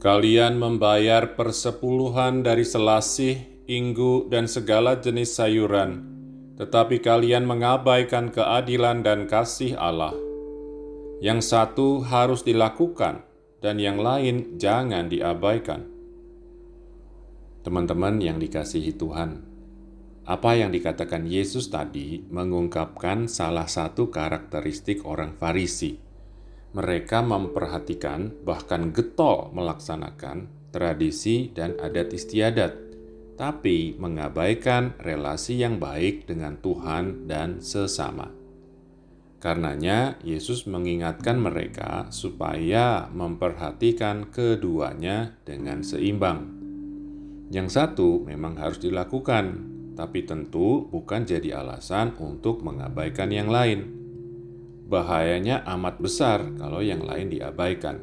Kalian membayar persepuluhan dari selasih, inggu, dan segala jenis sayuran, tetapi kalian mengabaikan keadilan dan kasih Allah. Yang satu harus dilakukan, dan yang lain jangan diabaikan. Teman-teman yang dikasihi Tuhan, apa yang dikatakan Yesus tadi mengungkapkan salah satu karakteristik orang Farisi mereka memperhatikan, bahkan getol melaksanakan tradisi dan adat istiadat, tapi mengabaikan relasi yang baik dengan Tuhan dan sesama. Karenanya, Yesus mengingatkan mereka supaya memperhatikan keduanya dengan seimbang. Yang satu memang harus dilakukan, tapi tentu bukan jadi alasan untuk mengabaikan yang lain bahayanya amat besar kalau yang lain diabaikan.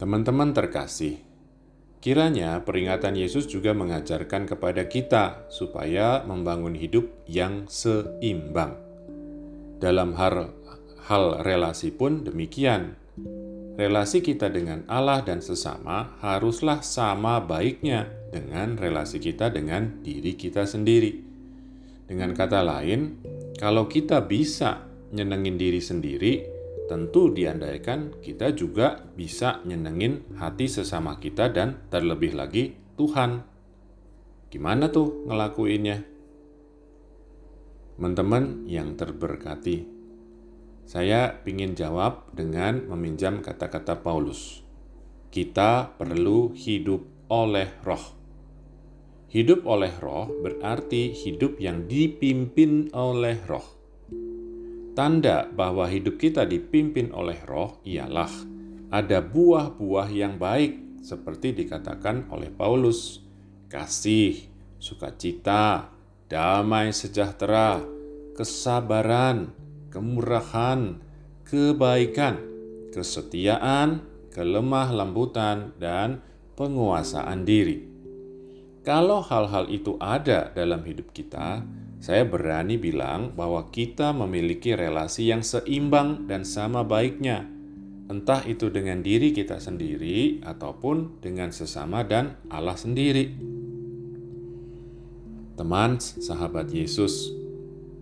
Teman-teman terkasih, kiranya peringatan Yesus juga mengajarkan kepada kita supaya membangun hidup yang seimbang. Dalam hal, hal relasi pun demikian. Relasi kita dengan Allah dan sesama haruslah sama baiknya dengan relasi kita dengan diri kita sendiri. Dengan kata lain, kalau kita bisa nyenengin diri sendiri, tentu diandaikan kita juga bisa nyenengin hati sesama kita dan terlebih lagi Tuhan. Gimana tuh ngelakuinnya? Teman-teman yang terberkati, saya ingin jawab dengan meminjam kata-kata Paulus. Kita perlu hidup oleh roh. Hidup oleh roh berarti hidup yang dipimpin oleh roh. Tanda bahwa hidup kita dipimpin oleh roh ialah ada buah-buah yang baik seperti dikatakan oleh Paulus. Kasih, sukacita, damai sejahtera, kesabaran, kemurahan, kebaikan, kesetiaan, kelemah lembutan, dan penguasaan diri. Kalau hal-hal itu ada dalam hidup kita, saya berani bilang bahwa kita memiliki relasi yang seimbang dan sama baiknya, entah itu dengan diri kita sendiri ataupun dengan sesama dan Allah sendiri. Teman, sahabat Yesus,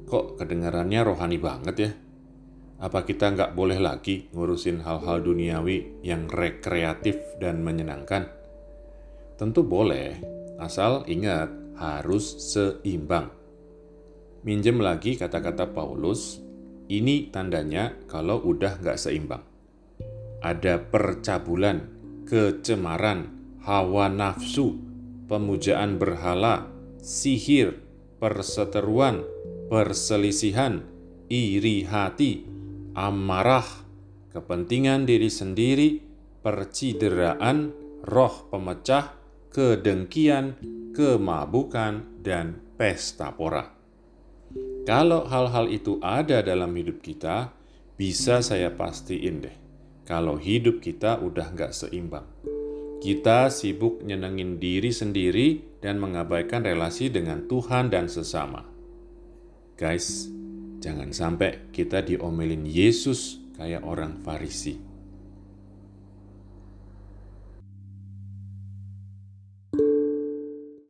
kok kedengarannya rohani banget ya? Apa kita nggak boleh lagi ngurusin hal-hal duniawi yang rekreatif dan menyenangkan? Tentu boleh, Asal ingat, harus seimbang. Minjem lagi kata-kata Paulus, ini tandanya kalau udah nggak seimbang. Ada percabulan, kecemaran, hawa nafsu, pemujaan berhala, sihir, perseteruan, perselisihan, iri hati, amarah, kepentingan diri sendiri, percideraan, roh pemecah, kedengkian, kemabukan, dan pesta pora. Kalau hal-hal itu ada dalam hidup kita, bisa saya pastiin deh, kalau hidup kita udah nggak seimbang. Kita sibuk nyenengin diri sendiri dan mengabaikan relasi dengan Tuhan dan sesama. Guys, jangan sampai kita diomelin Yesus kayak orang Farisi.